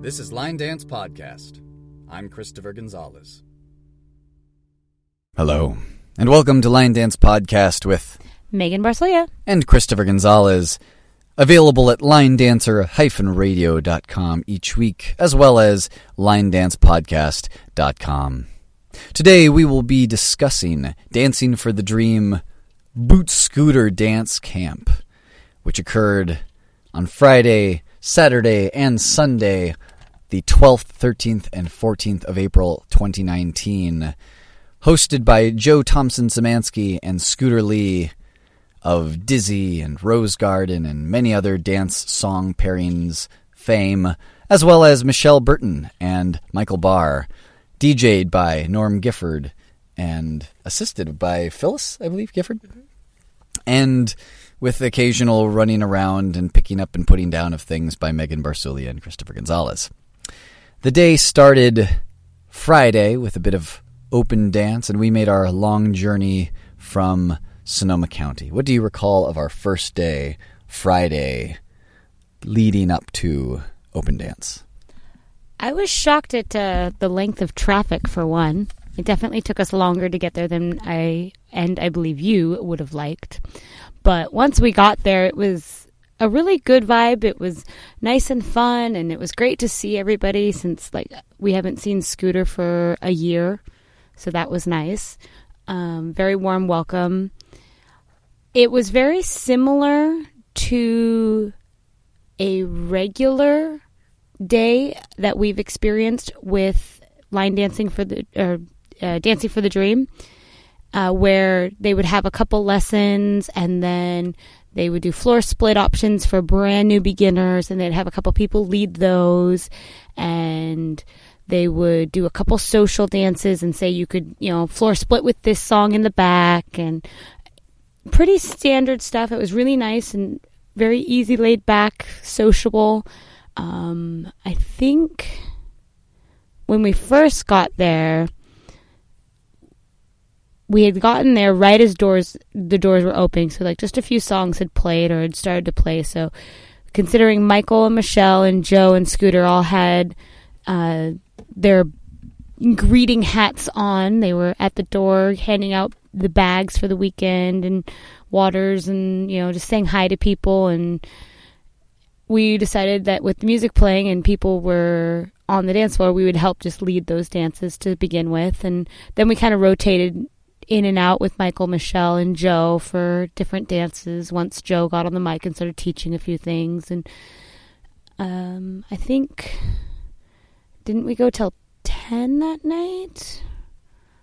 This is Line Dance Podcast. I'm Christopher Gonzalez. Hello, and welcome to Line Dance Podcast with Megan Barsulia. and Christopher Gonzalez. Available at linedancer-radio.com each week, as well as linedancepodcast.com. Today we will be discussing Dancing for the Dream Boot Scooter Dance Camp, which occurred on Friday, Saturday, and Sunday, the 12th, 13th, and 14th of April 2019, hosted by Joe Thompson Szymanski and Scooter Lee of Dizzy and Rose Garden and many other dance song pairings fame, as well as Michelle Burton and Michael Barr, DJ'd by Norm Gifford and assisted by Phyllis, I believe, Gifford. Mm-hmm. And with occasional running around and picking up and putting down of things by Megan Barsulia and Christopher Gonzalez. The day started Friday with a bit of open dance, and we made our long journey from Sonoma County. What do you recall of our first day, Friday, leading up to open dance? I was shocked at uh, the length of traffic for one. It definitely took us longer to get there than I and I believe you would have liked. But once we got there, it was a really good vibe. It was nice and fun, and it was great to see everybody since like we haven't seen Scooter for a year, so that was nice. Um, very warm welcome. It was very similar to a regular day that we've experienced with line dancing for the or uh, dancing for the dream uh, where they would have a couple lessons and then they would do floor split options for brand new beginners and they'd have a couple people lead those. And they would do a couple social dances and say you could you know floor split with this song in the back and pretty standard stuff. It was really nice and very easy laid back sociable. Um, i think when we first got there we had gotten there right as doors the doors were opening so like just a few songs had played or had started to play so considering michael and michelle and joe and scooter all had uh, their greeting hats on they were at the door handing out the bags for the weekend and waters and you know just saying hi to people and we decided that with the music playing and people were on the dance floor we would help just lead those dances to begin with and then we kind of rotated in and out with Michael, Michelle, and Joe for different dances. Once Joe got on the mic and started teaching a few things, and um, I think didn't we go till ten that night?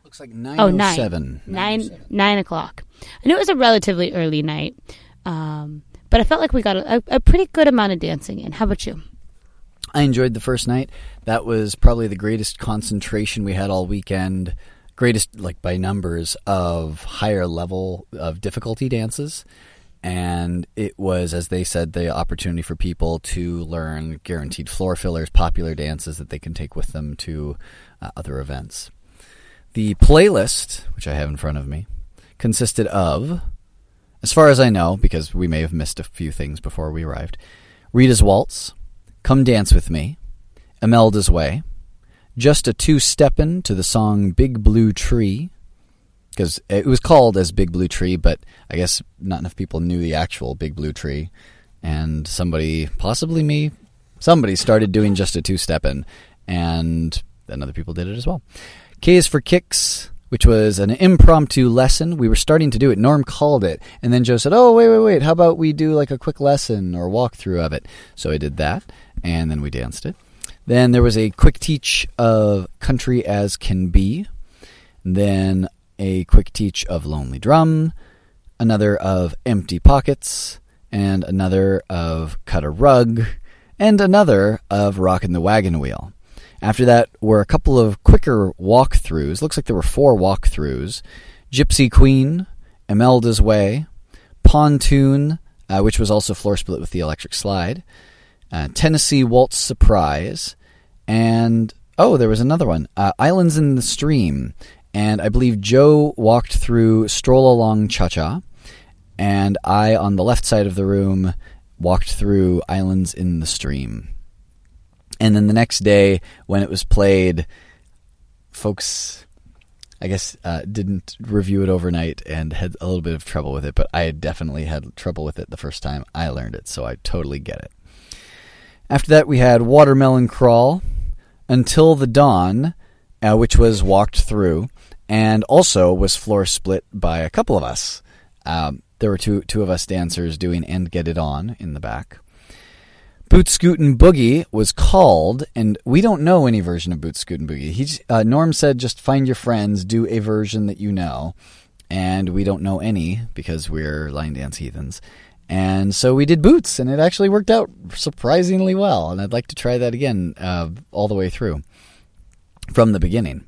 Looks like 907. Oh, nine. Nine nine o'clock. I knew it was a relatively early night, um, but I felt like we got a, a pretty good amount of dancing in. How about you? I enjoyed the first night. That was probably the greatest concentration we had all weekend. Greatest, like by numbers, of higher level of difficulty dances. And it was, as they said, the opportunity for people to learn guaranteed floor fillers, popular dances that they can take with them to uh, other events. The playlist, which I have in front of me, consisted of, as far as I know, because we may have missed a few things before we arrived, Rita's Waltz, Come Dance With Me, Imelda's Way, just a two steppin' to the song Big Blue Tree, because it was called as Big Blue Tree, but I guess not enough people knew the actual Big Blue Tree. And somebody, possibly me, somebody started doing just a two steppin', and then other people did it as well. K is for Kicks, which was an impromptu lesson. We were starting to do it. Norm called it. And then Joe said, Oh, wait, wait, wait. How about we do like a quick lesson or walkthrough of it? So I did that. And then we danced it. Then there was a quick teach of Country as Can Be. Then a quick teach of Lonely Drum. Another of Empty Pockets. And another of Cut a Rug. And another of Rockin' the Wagon Wheel. After that were a couple of quicker walkthroughs. Looks like there were four walkthroughs. Gypsy Queen, Imelda's Way, Pontoon, uh, which was also floor split with the electric slide, uh, Tennessee Waltz Surprise, and oh, there was another one, uh, Islands in the Stream. And I believe Joe walked through Stroll Along Cha Cha, and I, on the left side of the room, walked through Islands in the Stream. And then the next day, when it was played, folks, I guess, uh, didn't review it overnight and had a little bit of trouble with it. But I definitely had trouble with it the first time I learned it, so I totally get it. After that, we had Watermelon Crawl, Until the Dawn, uh, which was walked through, and also was floor split by a couple of us. Um, there were two two of us dancers doing "And Get It On" in the back. Boot Scootin' Boogie was called, and we don't know any version of Boot Scootin' Boogie. He, uh, Norm said, just find your friends, do a version that you know, and we don't know any because we're line dance heathens. And so we did Boots, and it actually worked out surprisingly well. And I'd like to try that again uh, all the way through from the beginning.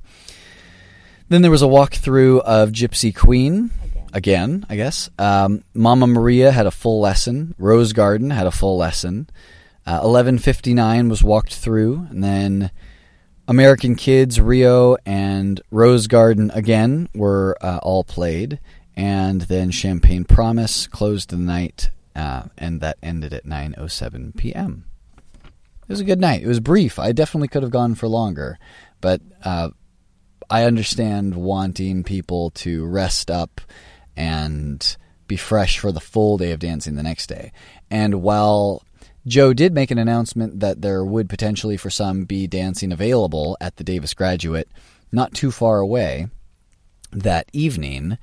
Then there was a walkthrough of Gypsy Queen. Again, I guess. Um, Mama Maria had a full lesson. Rose Garden had a full lesson. Uh, 1159 was walked through. And then American Kids, Rio, and Rose Garden again were uh, all played. And then Champagne Promise closed the night, uh, and that ended at 9.07 p.m. It was a good night. It was brief. I definitely could have gone for longer. But uh, I understand wanting people to rest up and be fresh for the full day of dancing the next day. And while Joe did make an announcement that there would potentially, for some, be dancing available at the Davis Graduate not too far away that evening,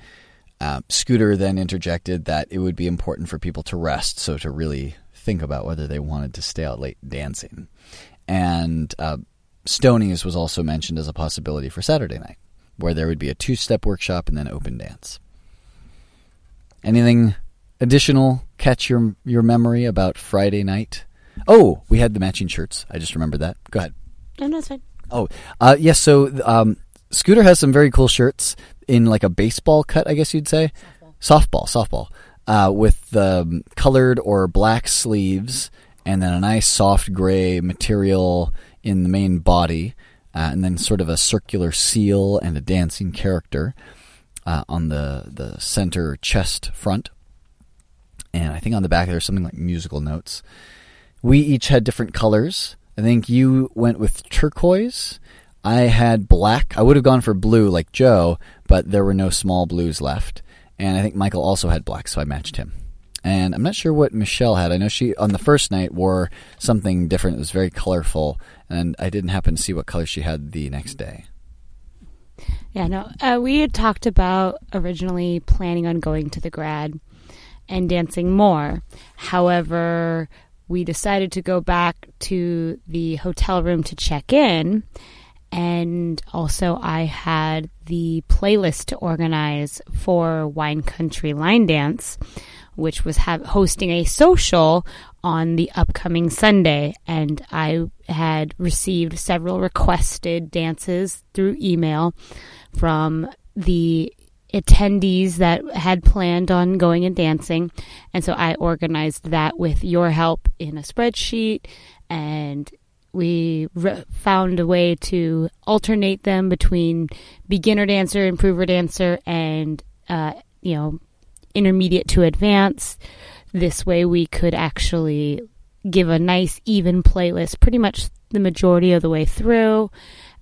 uh, Scooter then interjected that it would be important for people to rest, so to really think about whether they wanted to stay out late dancing. And uh, Stonies was also mentioned as a possibility for Saturday night, where there would be a two step workshop and then open dance. Anything additional catch your your memory about Friday night? Oh, we had the matching shirts. I just remembered that. Go ahead. No, no, it's fine. Oh, uh, yes. So um, Scooter has some very cool shirts in like a baseball cut, I guess you'd say. Softball, softball, softball uh, with the um, colored or black sleeves, and then a nice soft gray material in the main body, uh, and then sort of a circular seal and a dancing character uh, on the the center chest front. And I think on the back there's something like musical notes. We each had different colors. I think you went with turquoise. I had black. I would have gone for blue like Joe, but there were no small blues left. And I think Michael also had black, so I matched him. And I'm not sure what Michelle had. I know she, on the first night, wore something different. It was very colorful. And I didn't happen to see what color she had the next day. Yeah, no. Uh, we had talked about originally planning on going to the grad and dancing more. However, we decided to go back to the hotel room to check in. And also, I had the playlist to organize for Wine Country Line Dance, which was hosting a social on the upcoming Sunday. And I had received several requested dances through email from the attendees that had planned on going and dancing. And so I organized that with your help in a spreadsheet and we re- found a way to alternate them between beginner dancer, improver dancer, and, uh, you know, intermediate to advanced. This way we could actually give a nice, even playlist pretty much the majority of the way through.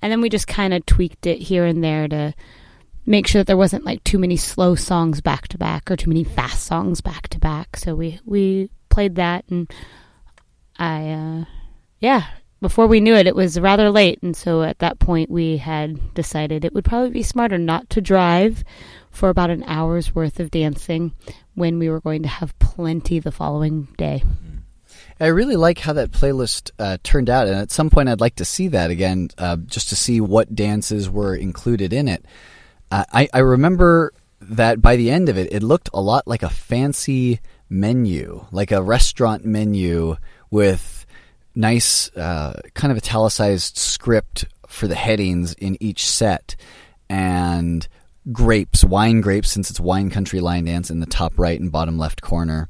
And then we just kind of tweaked it here and there to make sure that there wasn't like too many slow songs back to back or too many fast songs back to back. So we we played that and I uh yeah, before we knew it it was rather late and so at that point we had decided it would probably be smarter not to drive for about an hour's worth of dancing when we were going to have plenty the following day. I really like how that playlist uh, turned out, and at some point I'd like to see that again, uh, just to see what dances were included in it. I, I remember that by the end of it, it looked a lot like a fancy menu, like a restaurant menu with nice, uh, kind of italicized script for the headings in each set, and grapes, wine grapes, since it's wine country line dance in the top right and bottom left corner,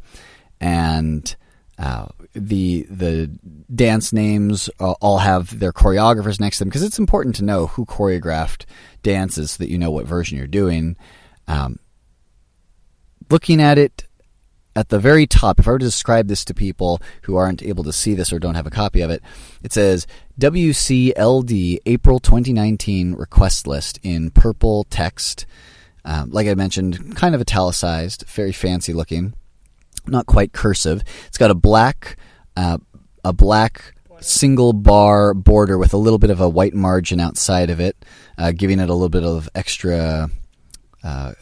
and uh, the the dance names all have their choreographers next to them because it's important to know who choreographed dances so that you know what version you're doing. Um, looking at it, at the very top, if I were to describe this to people who aren't able to see this or don't have a copy of it, it says WCLD April 2019 request list in purple text. Um, like I mentioned, kind of italicized, very fancy looking, not quite cursive. It's got a black, uh, a black single bar border with a little bit of a white margin outside of it, uh, giving it a little bit of extra uh,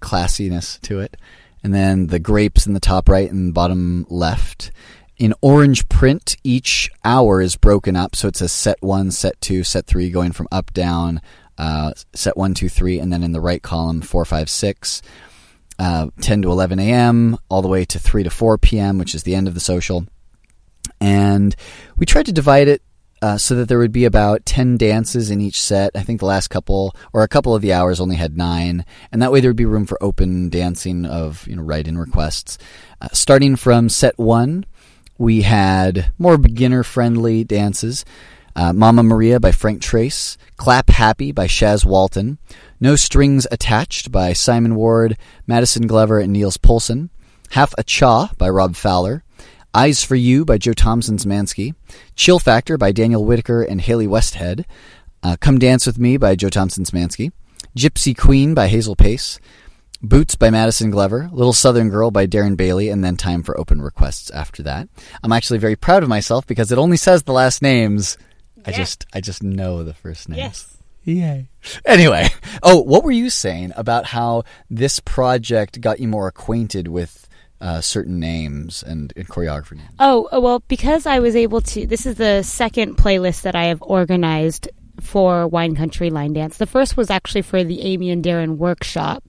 classiness to it. And then the grapes in the top right and bottom left. In orange print, each hour is broken up. So it's a set one, set two, set three, going from up, down, uh, set one, two, three, and then in the right column, four, five, six. Uh, 10 to 11 a.m., all the way to 3 to 4 p.m., which is the end of the social. And we tried to divide it uh, so that there would be about 10 dances in each set. I think the last couple, or a couple of the hours, only had nine. And that way there would be room for open dancing of, you know, write in requests. Uh, starting from set one, we had more beginner friendly dances. Uh, Mama Maria by Frank Trace, Clap Happy by Shaz Walton, No Strings Attached by Simon Ward, Madison Glover, and Niels Poulsen, Half a Cha by Rob Fowler, Eyes for You by Joe Thompson Szymanski, Chill Factor by Daniel Whitaker and Haley Westhead, uh, Come Dance With Me by Joe Thompson Szymanski, Gypsy Queen by Hazel Pace, Boots by Madison Glover, Little Southern Girl by Darren Bailey, and then time for open requests after that. I'm actually very proud of myself because it only says the last names I just I just know the first names. Yes. Yay. Anyway, oh, what were you saying about how this project got you more acquainted with uh, certain names and, and choreography names? Oh, uh, well, because I was able to. This is the second playlist that I have organized for Wine Country Line Dance. The first was actually for the Amy and Darren workshop.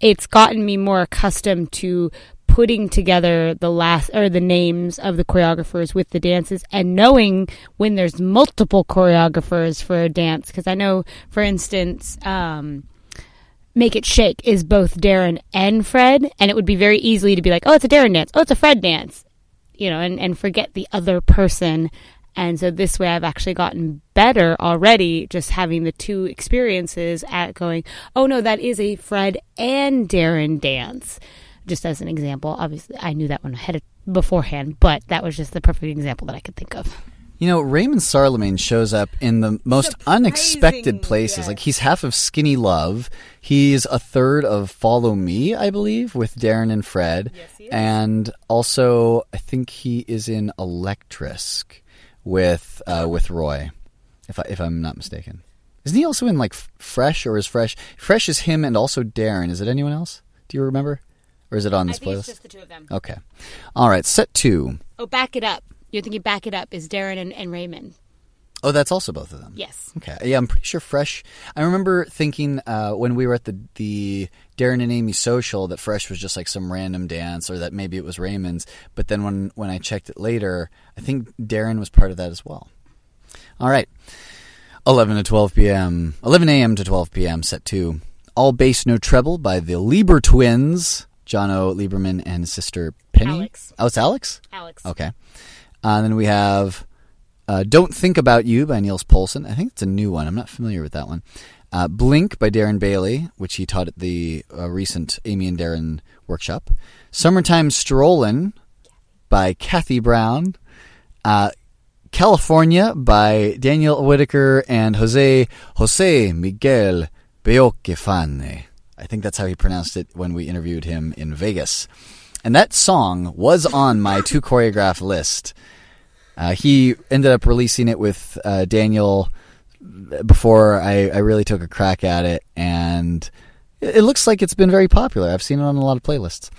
It's gotten me more accustomed to putting together the last or the names of the choreographers with the dances and knowing when there's multiple choreographers for a dance because I know for instance um, Make It Shake is both Darren and Fred and it would be very easily to be like oh it's a Darren dance oh it's a Fred dance you know and, and forget the other person and so this way I've actually gotten better already just having the two experiences at going oh no that is a Fred and Darren dance just as an example. Obviously, I knew that one ahead of, beforehand, but that was just the perfect example that I could think of. You know, Raymond Sarlemijn shows up in the most unexpected places. yes. Like he's half of Skinny Love. He's a third of Follow Me, I believe, with Darren and Fred. Yes, he is. And also, I think he is in Electrisk with uh, with Roy, if I, if I'm not mistaken. Isn't he also in like Fresh or is Fresh? Fresh is him and also Darren. Is it anyone else? Do you remember? Or is it on this playlist? just the two of them. Okay. All right. Set two. Oh, back it up. You're thinking back it up is Darren and, and Raymond. Oh, that's also both of them. Yes. Okay. Yeah, I'm pretty sure Fresh. I remember thinking uh, when we were at the the Darren and Amy social that Fresh was just like some random dance, or that maybe it was Raymond's. But then when when I checked it later, I think Darren was part of that as well. All right. 11 to 12 p.m. 11 a.m. to 12 p.m. Set two. All bass, no treble by the Lieber twins, John O. Lieberman and his sister Penny. Alex. Oh, it's Alex. Alex. Okay. Uh, and then we have uh, Don't Think About You by Niels Poulsen. I think it's a new one. I'm not familiar with that one. Uh, Blink by Darren Bailey, which he taught at the uh, recent Amy and Darren workshop. Summertime Strollin' by Kathy Brown. Uh, California by Daniel Whitaker and Jose Jose Miguel Belloque Vane. I think that's how he pronounced it when we interviewed him in Vegas. And that song was on my to choreograph list. Uh, he ended up releasing it with uh, Daniel before I, I really took a crack at it, and it, looks like it's been very popular. I've seen it on a lot of playlists.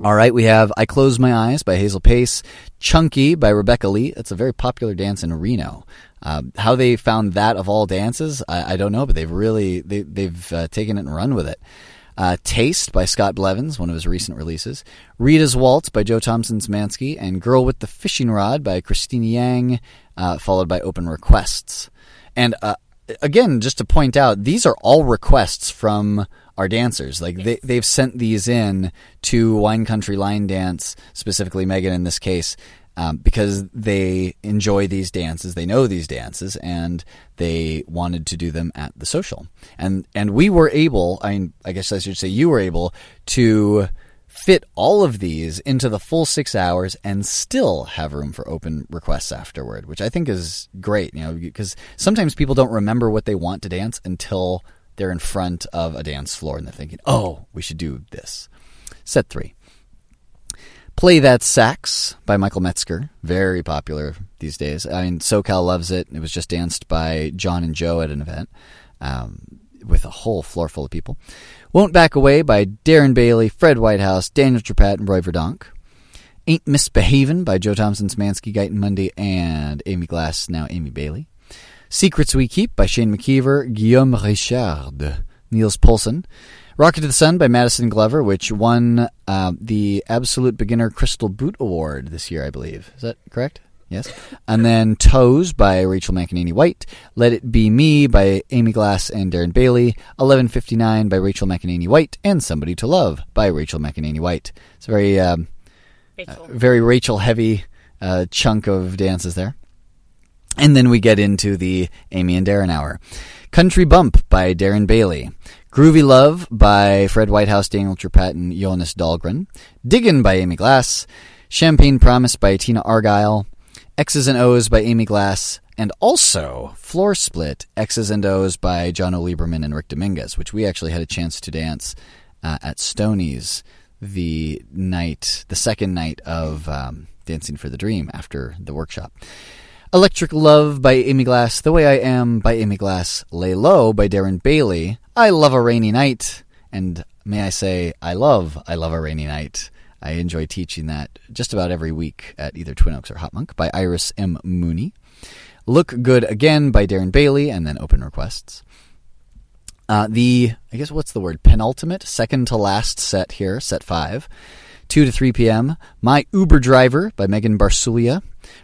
All right, we have I Close My Eyes by Hazel Pace, Chunky by Rebecca Lee. It's a very popular dance in Reno. Uh, how they found that of all dances, I, I don't know, but they've really they, they've uh, taken it and run with it. Uh, Taste by Scott Blevins, one of his recent releases. Rita's Waltz by Joe Thompson Szymanski, and Girl with the Fishing Rod by Christine Yang, uh, followed by Open Requests. And uh, again, just to point out, these are all requests from our dancers. Like they, they've sent these in to Wine Country Line Dance, specifically Megan in this case, um, because they enjoy these dances, they know these dances, and they wanted to do them at the social. And and we were able, I mean, I guess I should say you were able to fit all of these into the full six hours and still have room for open requests afterward, which I think is great. You know, because sometimes people don't remember what they want to dance until they're in front of a dance floor and they're thinking, "Oh, we should do this." Set three. Play That Sax by Michael Metzger. Very popular these days. I mean, SoCal loves it. It was just danced by John and Joe at an event um, with a whole floor full of people. Won't Back Away by Darren Bailey, Fred Whitehouse, Daniel Trepat, and Roy Verdonk. Ain't Misbehavin' by Joe Thompson, Szymanski, Guyton Mundy, and Amy Glass, now Amy Bailey. Secrets We Keep by Shane McKeever, Guillaume Richard, Niels Poulsen. Rocket to the Sun by Madison Glover, which won uh, the Absolute Beginner Crystal Boot Award this year, I believe. Is that correct? Yes. And then Toes by Rachel McEnany White. Let It Be Me by Amy Glass and Darren Bailey. 1159 by Rachel McEnany White. And Somebody to Love by Rachel McEnany White. It's a very, um, Rachel. Uh, very Rachel heavy uh, chunk of dances there. And then we get into the Amy and Darren hour. Country Bump by Darren Bailey. Groovy Love by Fred Whitehouse, Daniel Trepat, and Jonas Dahlgren. Diggin' by Amy Glass. Champagne Promise by Tina Argyle. X's and O's by Amy Glass. And also Floor Split, X's and O's by John O'Lieberman and Rick Dominguez, which we actually had a chance to dance uh, at Stony's the night, the second night of um, Dancing for the Dream after the workshop. Electric Love by Amy Glass, The Way I Am by Amy Glass, Lay Low by Darren Bailey, I Love a Rainy Night, and may I say, I love I Love a Rainy Night. I enjoy teaching that just about every week at either Twin Oaks or HopMonk by Iris M. Mooney. Look Good Again by Darren Bailey, and then open requests. Uh, the, I guess, what's the word? Penultimate, second to last set here, set five. 2 to 3 p.m. My Uber Driver by Megan Barsulia.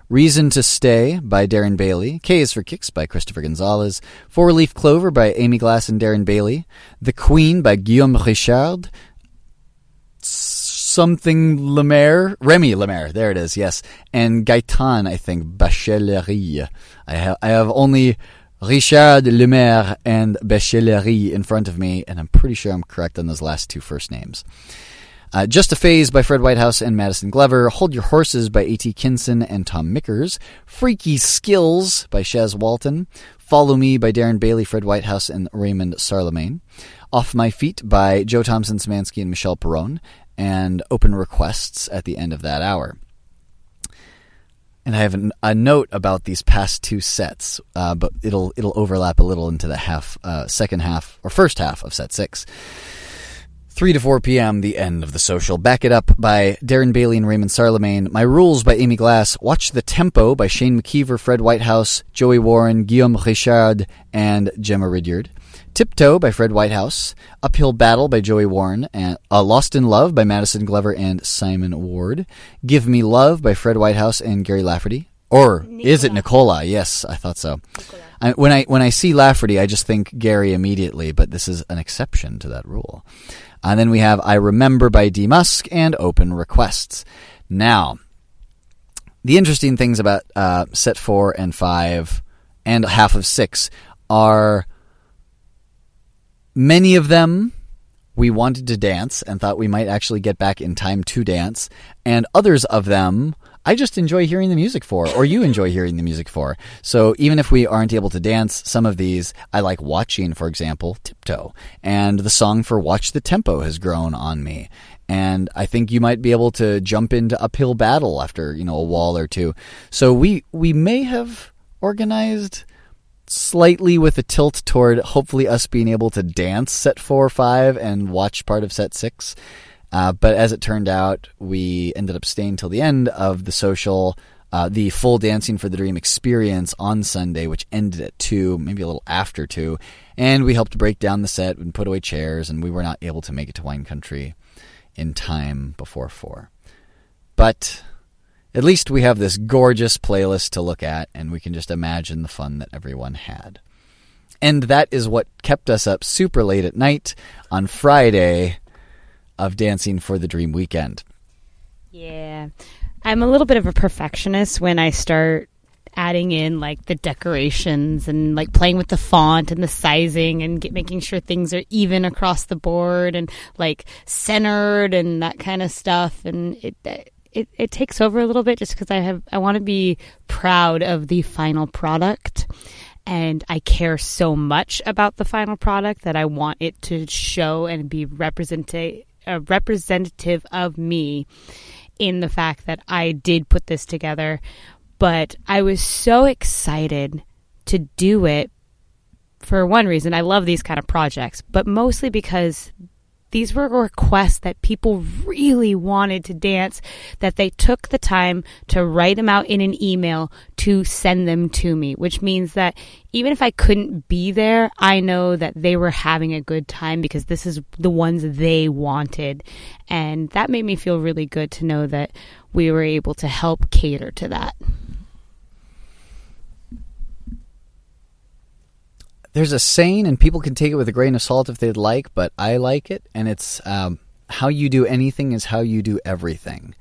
Reason to Stay by Darren Bailey. K is for Kicks by Christopher Gonzalez. Four Leaf Clover by Amy Glass and Darren Bailey. The Queen by Guillaume Richard. Something Lemaire. Remy Lemaire. There it is, yes. And Gaetan, I think. Bachelerie. I have, I have only Richard Lemaire and Bachelerie in front of me, and I'm pretty sure I'm correct on those last two first names. Uh, Just a Phase by Fred Whitehouse and Madison Glover. Hold Your Horses by A.T. Kinson and Tom Mickers. Freaky Skills by Shaz Walton. Follow Me by Darren Bailey, Fred Whitehouse, and Raymond Sarlemijn. Off My Feet by Joe Thompson, Szymanski, and Michelle Perron. And Open Requests at the end of that hour. And I have an, a note about these past two sets, uh, but it'll it'll overlap a little into the half, uh, second half or first half of set six. 3 to 4 p.m., the end of the social. Back It Up by Darren Bailey and Raymond Sarlemijn. My Rules by Amy Glass. Watch the Tempo by Shane McKeever, Fred Whitehouse, Joey Warren, Guillaume Richard, and Gemma Ridyard. Tiptoe by Fred Whitehouse. Uphill Battle by Joey Warren. And uh, Lost in Love by Madison Glover and Simon Ward. Give Me Love by Fred Whitehouse and Gary Lafferty. Or Nicola. is it Nicola? Yes, I thought so. I, when I when I see Lafferty, I just think Gary immediately, but this is an exception to that rule. And then we have I Remember by D. Musk and Open Requests. Now, the interesting things about uh, set four and five and half of six are many of them we wanted to dance and thought we might actually get back in time to dance, and others of them I just enjoy hearing the music for, or you enjoy hearing the music for. So even if we aren't able to dance some of these, I like watching, for example, Tiptoe. And the song for Watch the Tempo has grown on me. And I think you might be able to jump into uphill battle after, you know, a wall or two. So we, we may have organized slightly with a tilt toward hopefully us being able to dance set four or five and watch part of set six. Uh, but as it turned out, we ended up staying till the end of the social, uh, the full Dancing for the Dream experience on Sunday, which ended at 2, maybe a little after 2. And we helped break down the set and put away chairs, and we were not able to make it to Wine Country in time before 4. But at least we have this gorgeous playlist to look at, and we can just imagine the fun that everyone had. And that is what kept us up super late at night on Friday of Dancing for the Dream Weekend. Yeah. I'm a little bit of a perfectionist when I start adding in like the decorations and like playing with the font and the sizing and get, making sure things are even across the board and like centered and that kind of stuff. And it, uh, it, it takes over a little bit just because I have, I want to be proud of the final product and I care so much about the final product that I want it to show and be representative a representative of me in the fact that I did put this together. But I was so excited to do it for one reason. I love these kind of projects, but mostly because these were requests that people really wanted to dance, that they took the time to write them out in an email to send them to me, which means that even if I couldn't be there, I know that they were having a good time because this is the ones they wanted. And that made me feel really good to know that we were able to help cater to that. There's a saying, and people can take it with a grain of salt if they'd like, but I like it, and it's um, how you do anything is how you do everything.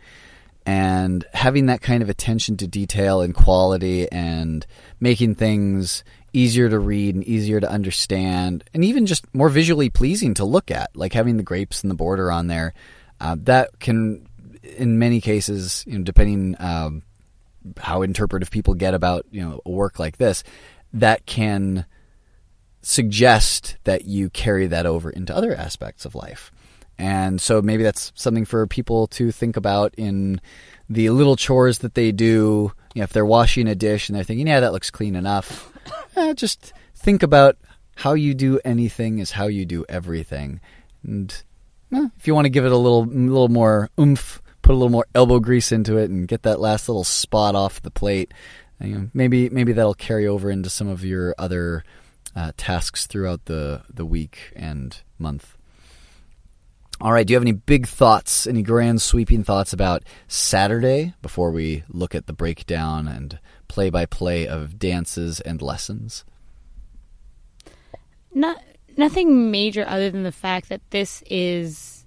And having that kind of attention to detail and quality and making things easier to read and easier to understand and even just more visually pleasing to look at, like having the grapes and the border on there, uh, that can, in many cases, you know, depending um, how interpretive people get about you know a work like this, that can suggest that you carry that over into other aspects of life. And so maybe that's something for people to think about in the little chores that they do. You know, if they're washing a dish and they're thinking, yeah, that looks clean enough, eh, just think about how you do anything is how you do everything. And eh, if you want to give it a little, little more oomph, put a little more elbow grease into it and get that last little spot off the plate, you know, maybe maybe that'll carry over into some of your other uh, tasks throughout the, the week and month. All right, do you have any big thoughts, any grand sweeping thoughts about Saturday before we look at the breakdown and play by play of dances and lessons? Not nothing major other than the fact that this is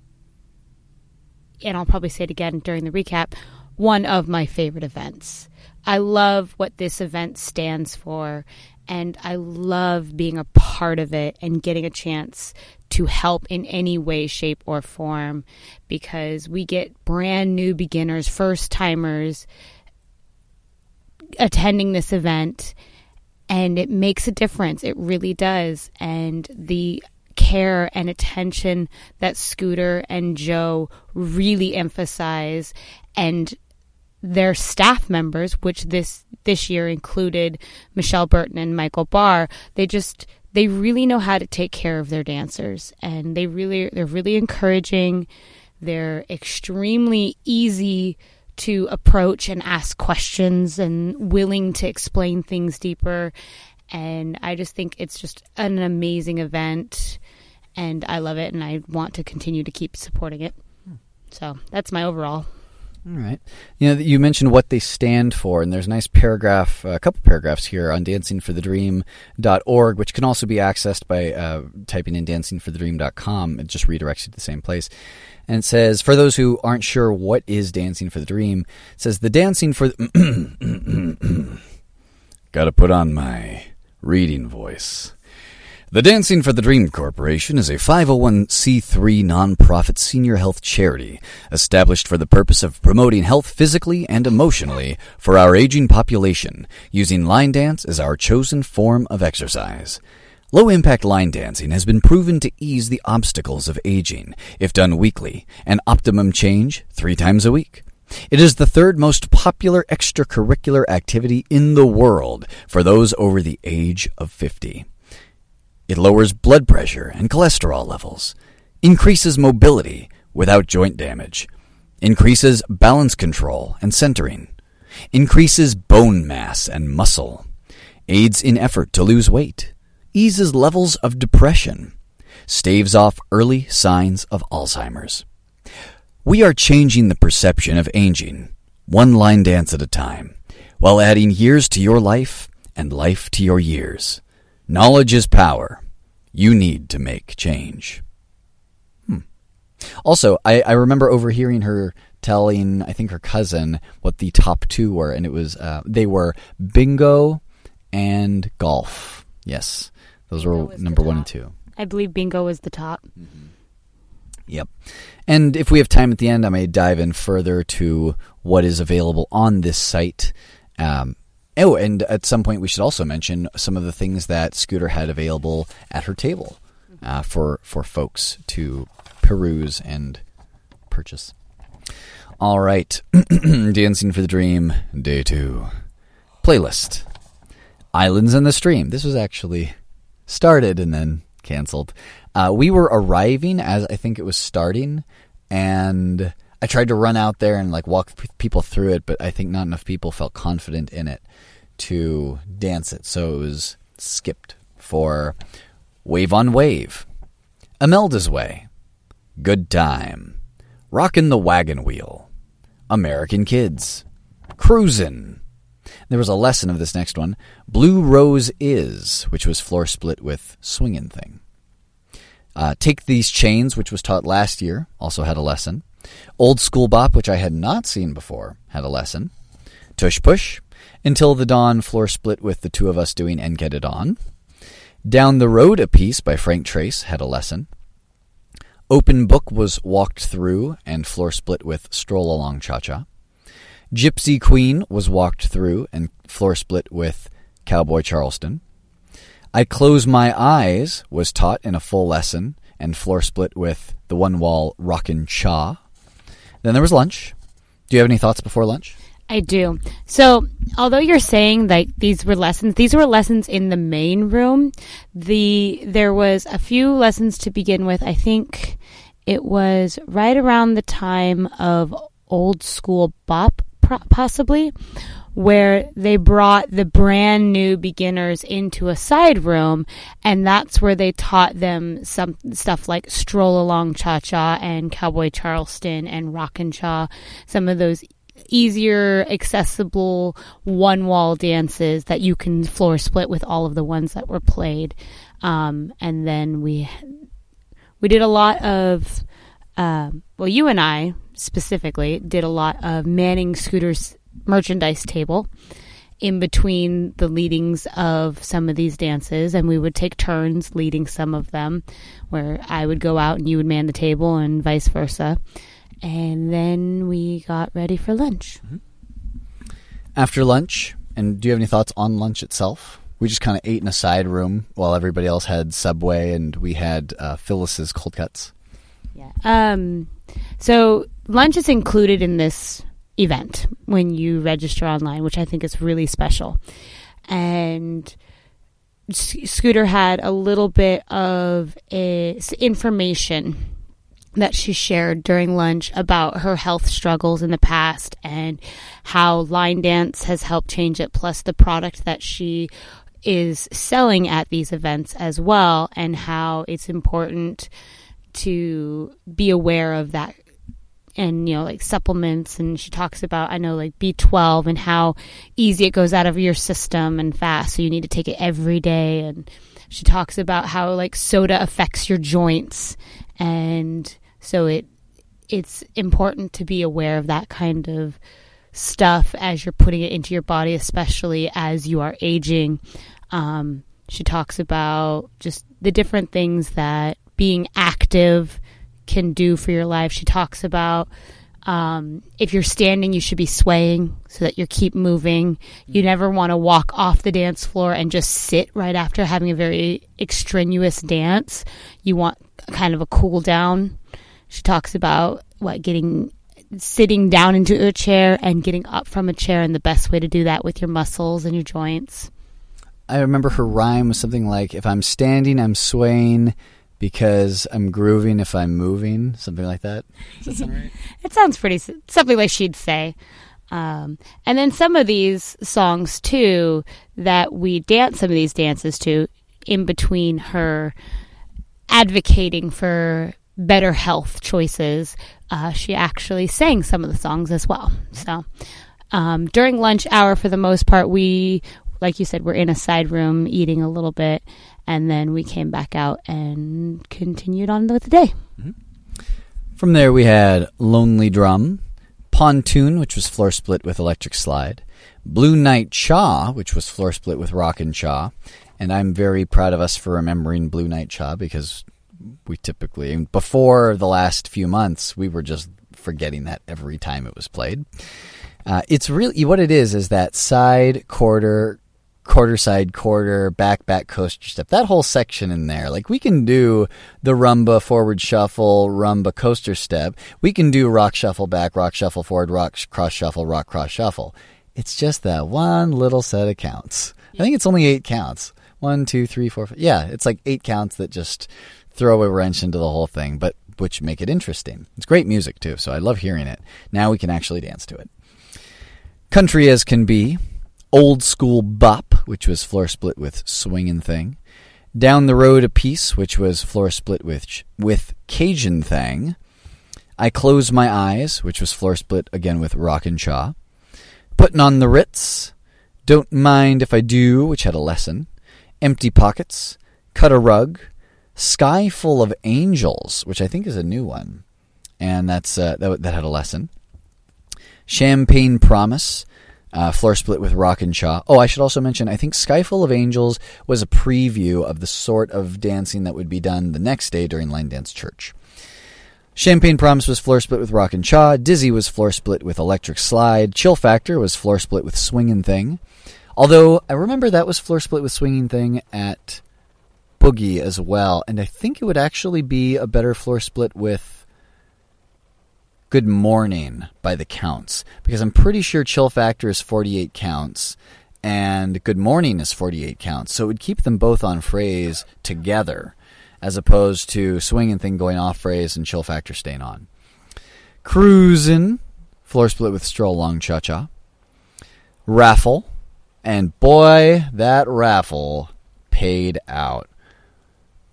and I'll probably say it again during the recap, one of my favorite events. I love what this event stands for and I love being a part of it and getting a chance to help in any way, shape, or form because we get brand new beginners, first timers attending this event, and it makes a difference. It really does. And the care and attention that Scooter and Joe really emphasize and their staff members, which this this year included Michelle Burton and Michael Barr, they just they really know how to take care of their dancers and they really they're really encouraging. They're extremely easy to approach and ask questions and willing to explain things deeper. And I just think it's just an amazing event and I love it and I want to continue to keep supporting it. So that's my overall. All right. You know, you mentioned what they stand for, and there's a nice paragraph, a couple paragraphs here on dancingforthedream.org, which can also be accessed by uh, typing in dancingforthedream.com. It just redirects you to the same place. And it says, for those who aren't sure what is Dancing for the Dream, it says, the Dancing for. Gotta put on my reading voice. The Dancing for the Dream Corporation is a 501c3 nonprofit senior health charity established for the purpose of promoting health physically and emotionally for our aging population, using line dance as our chosen form of exercise. Low impact line dancing has been proven to ease the obstacles of aging if done weekly, and optimum change three times a week. It is the third most popular extracurricular activity in the world for those over the age of 50. It lowers blood pressure and cholesterol levels, increases mobility without joint damage, increases balance control and centering, increases bone mass and muscle, aids in effort to lose weight, eases levels of depression, staves off early signs of Alzheimer's. We are changing the perception of aging, one line dance at a time, while adding years to your life and life to your years. Knowledge is power. You need to make change. Hmm. Also, I, I remember overhearing her telling I think her cousin what the top two were, and it was uh, they were bingo and golf. Yes, those Bingo were number one and two. I believe bingo was the top. Yep. And if we have time at the end, I may dive in further to what is available on this site. Um, oh, and at some point, we should also mention some of the things that Scooter had available at her table uh, for for folks to peruse and purchase. All right, dancing for the dream, day two, playlist, islands in the stream. This was actually started and then canceled. Uh, we were arriving as I think it was starting, and I tried to run out there and like walk people through it, but I think not enough people felt confident in it to dance it, so it was skipped for Wave on Wave, Imelda's Way, Good Time, Rockin' the Wagon Wheel, American Kids, Cruisin'. There was a lesson of this next one. Blue Rose Is, which was floor split with Swingin' Thing. Uh, Take These Chains, which was taught last year, also had a lesson. Old School Bop, which I had not seen before, had a lesson. Tush Push, Until the Dawn, floor split with the two of us doing And Get It On. Down the Road, a piece by Frank Trace, had a lesson. Open Book was walked through and floor split with Stroll Along Cha Cha. Gypsy Queen was walked through and floor split with Cowboy Charleston. I Close My Eyes was taught in a full lesson and floor split with the one wall Rockin' Cha. Then there was lunch. Do you have any thoughts before lunch? I do. So, although you're saying that these were lessons, these were lessons in the main room. The there was a few lessons to begin with. I think it was right around the time of old school bop, possibly, where they brought the brand new beginners into a side room, and that's where they taught them some stuff like stroll along cha cha and cowboy charleston and rock and cha, some of those easier, accessible one wall dances that you can floor split with all of the ones that were played. Um, and then we we did a lot of um, well, you and I specifically did a lot of Manning Scooter's merchandise table in between the leadings of some of these dances, and we would take turns leading some of them, where I would go out and you would man the table, and vice versa. And then we got ready for lunch. After lunch, and do you have any thoughts on lunch itself? We just kind of ate in a side room while everybody else had Subway, and we had uh, Phyllis's cold cuts. Yeah. Um, so lunch is included in this event when you register online, which I think is really special. And S- Scooter had a little bit of a, s- information that she shared during lunch about her health struggles in the past and how line dance has helped change it, plus the product that she is selling at these events as well, and how it's important to be aware of that and you know like supplements. And she talks about i know like b12 and how easy it goes out of your system and fast so you need to take it every day. And she talks about how like soda affects your joints and so it it's important to be aware of that kind of stuff as you're putting it into your body especially as you are aging um, she talks about just the different things that being active can do for your life. She talks about um, if you're standing, you should be swaying so that you keep moving. You never want to walk off the dance floor and just sit right after having a very extraneous dance. You want kind of a cool down. She talks about what getting sitting down into a chair and getting up from a chair and the best way to do that with your muscles and your joints. I remember her rhyme was something like, "If I'm standing, I'm swaying." Because I'm grooving if I'm moving, something like that. Does that sound right? It sounds pretty something like she'd say. Um, and then some of these songs too that we dance some of these dances to in between her advocating for better health choices. Uh, she actually sang some of the songs as well. So um, during lunch hour, for the most part, we, like you said, we're in a side room eating a little bit, and then we came back out and continued on with the day. From there, we had Lonely Drum, Pontoon, which was floor split with Electric Slide. Blue Night Cha, which was floor split with Rock and Cha. And I'm very proud of us for remembering Blue Night Cha because we typically, before the last few months, we were just forgetting that every time it was played. Uh, it's really what it is is that side quarter quarter side quarter back back coaster step that whole section in there like we can do the rumba forward shuffle rumba coaster step we can do rock shuffle back rock shuffle forward rock cross shuffle rock cross shuffle it's just that one little set of counts i think it's only eight counts one two three four five. yeah it's like eight counts that just throw a wrench into the whole thing but which make it interesting it's great music too so i love hearing it now we can actually dance to it country as can be Old School Bop, which was floor split with Swingin' Thing. Down the Road a Piece, which was floor split with with Cajun Thing. I Close My Eyes, which was floor split again with Rockin' Cha. Puttin' on the Ritz. Don't Mind If I Do, which had a lesson. Empty Pockets. Cut a Rug. Sky Full of Angels, which I think is a new one. And that's uh, that, that had a lesson. Champagne Promise uh, floor split with Rock and Cha. Oh, I should also mention, I think Sky Full of Angels was a preview of the sort of dancing that would be done the next day during Line Dance Church. Champagne Promise was floor split with Rock and Cha. Dizzy was floor split with Electric Slide. Chill Factor was floor split with Swingin' Thing. Although I remember that was floor split with Swinging Thing at Boogie as well, and I think it would actually be a better floor split with Good Morning by the counts because I'm pretty sure Chill Factor is 48 counts and Good Morning is 48 counts. So it would keep them both on phrase together as opposed to Swinging Thing going off phrase and Chill Factor staying on. Cruisin', floor split with Stroll Along Cha Cha. Raffle, and boy, that raffle paid out.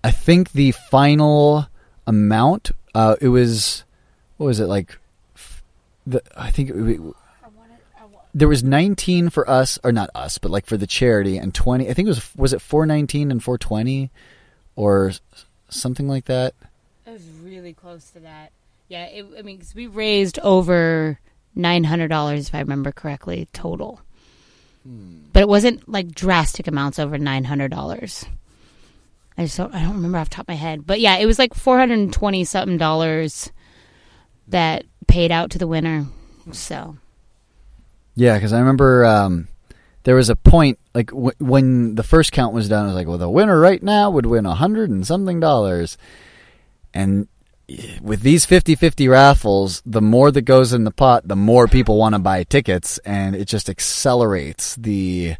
I think the final amount, uh, it was what was it like? The, I think it, there was 19 for us, or not us, but like for the charity, and 20. I think it was was it 419 and 420, or something like that. It was really close to that. Yeah, it, I mean, cause we raised over nine hundred dollars, if I remember correctly, total. Hmm. But it wasn't like drastic amounts over nine hundred dollars. I just don't, I don't remember off the top of my head, but yeah, it was like four hundred and twenty something dollars that paid out to the winner. So, yeah, because I remember um, there was a point like w- when the first count was done. I was like, well, the winner right now would win a hundred and something dollars, and with these 50-50 raffles, the more that goes in the pot, the more people want to buy tickets, and it just accelerates the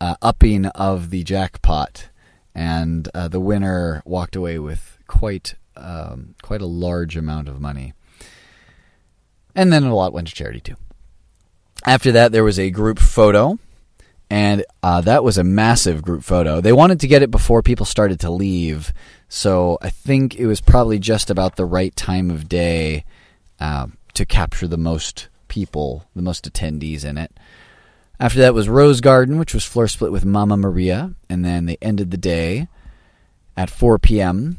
uh, upping of the jackpot. And uh, the winner walked away with quite um, quite a large amount of money. And then a lot went to charity too. After that, there was a group photo, and uh, that was a massive group photo. They wanted to get it before people started to leave, so I think it was probably just about the right time of day uh, to capture the most people, the most attendees in it. After that was Rose Garden, which was floor split with Mama Maria, and then they ended the day at 4 p.m.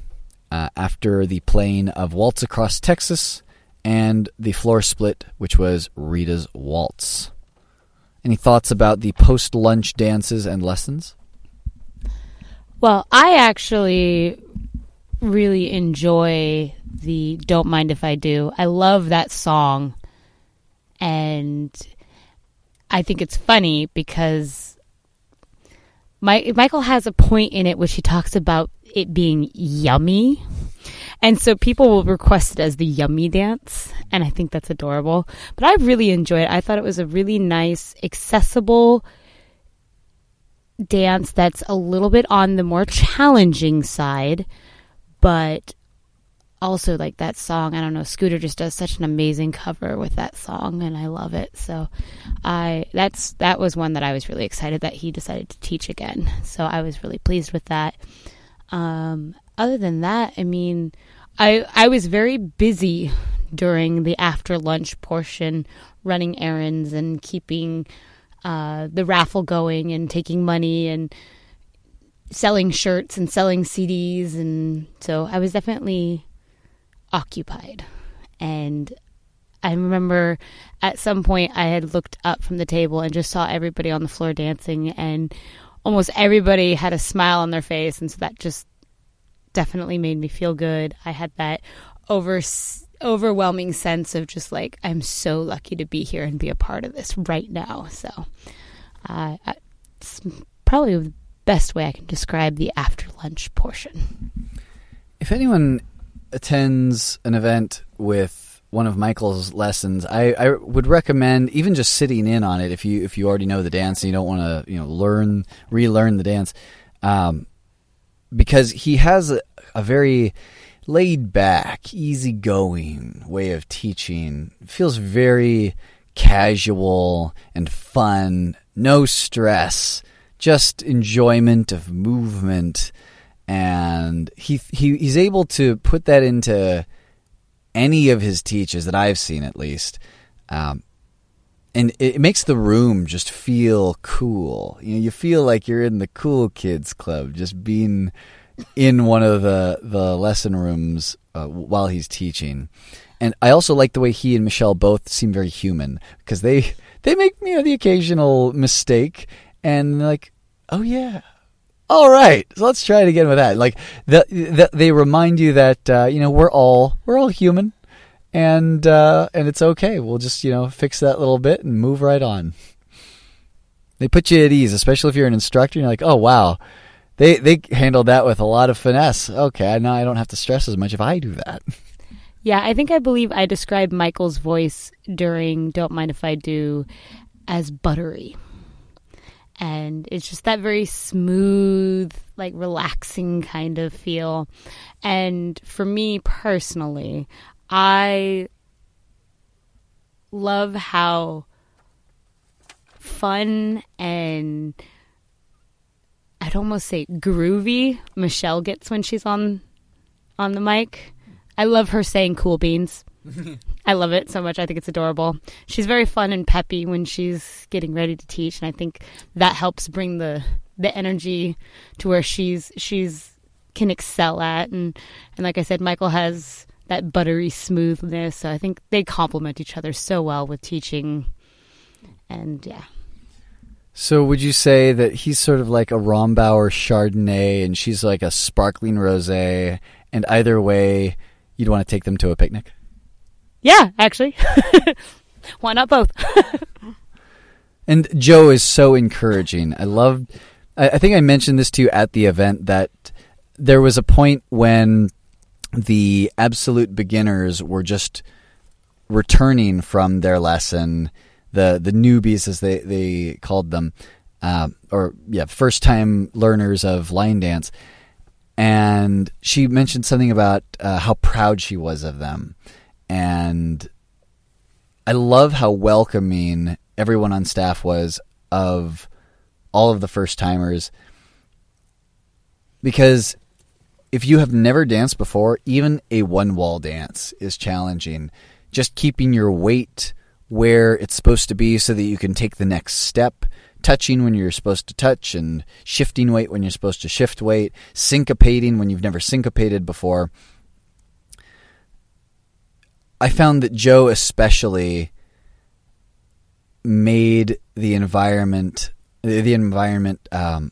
Uh, after the playing of Waltz Across Texas and the floor split, which was Rita's Waltz. Any thoughts about the post lunch dances and lessons? Well, I actually really enjoy the Don't Mind If I Do. I love that song. And I think it's funny because my, Michael has a point in it which he talks about it being yummy. And so people will request it as the yummy dance. And I think that's adorable. But I really enjoyed it. I thought it was a really nice, accessible dance that's a little bit on the more challenging side. But also like that song i don't know scooter just does such an amazing cover with that song and i love it. So i that's that was one that i was really excited that he decided to teach again. So i was really pleased with that. Um, other than that, I mean, I I was very busy during the after lunch portion, running errands and keeping uh, the raffle going and taking money and selling shirts and selling CDs, and so I was definitely occupied, and I remember at some point I had looked up from the table and just saw everybody on the floor dancing, and almost everybody had a smile on their face, and so that just definitely made me feel good. I had that over overwhelming sense of just like I'm so lucky to be here and be a part of this right now. So uh, it's probably the best way I can describe the after lunch portion. If anyone attends an event with one of Michael's lessons, I, I would recommend even just sitting in on it if you if you already know the dance and you don't want to you know learn relearn the dance, um, because he has a, a very laid back, easygoing way of teaching. It feels very casual and fun, no stress, just enjoyment of movement. And he, he he's able to put that into any of his teachers that I've seen, at least. Um, and it makes the room just feel cool. You know, you feel like you're in the cool kids club, just being in one of the the lesson rooms uh, while he's teaching. And I also like the way he and Michelle both seem very human because they they make you know the occasional mistake and like, oh yeah, all right, so let's try it again with that. Like the, the they remind you that uh, you know we're all we're all human, and uh, and it's okay. We'll just you know fix that little bit and move right on. They put you at ease, especially if you're an instructor. You're like, oh wow, they they handled that with a lot of finesse. Okay, now I don't have to stress as much if I do that. Yeah, I think I believe I described Michael's voice during Don't Mind If I Do as buttery. And it's just that very smooth, like relaxing kind of feel. And for me personally, I love how fun and I'd almost say groovy Michelle gets when she's on on the mic. I love her saying cool beans. I love it so much. I think it's adorable. She's very fun and peppy when she's getting ready to teach, and I think that helps bring the the energy to where she's she's can excel at. And and like I said, Michael has that buttery smoothness. So I think they complement each other so well with teaching. And yeah. So would you say that he's sort of like a Rombauer Chardonnay and she's like a sparkling rosé and either way you'd want to take them to a picnic? Yeah, actually. Why not both? and Jo is so encouraging. I love I, I think I mentioned this to you at the event that there was a point when the absolute beginners were just returning from their lesson the the newbies as they they called them, uh, or yeah, first time learners of line dance. And she mentioned something about uh, how proud she was of them, and I love how welcoming everyone on staff was of all of the first timers because if you have never danced before, even a one wall dance is challenging. Just keeping your weight where it's supposed to be so that you can take the next step, touching when you're supposed to touch, and shifting weight when you're supposed to shift weight, syncopating when you've never syncopated before. I found that Jo especially made the environment the environment um,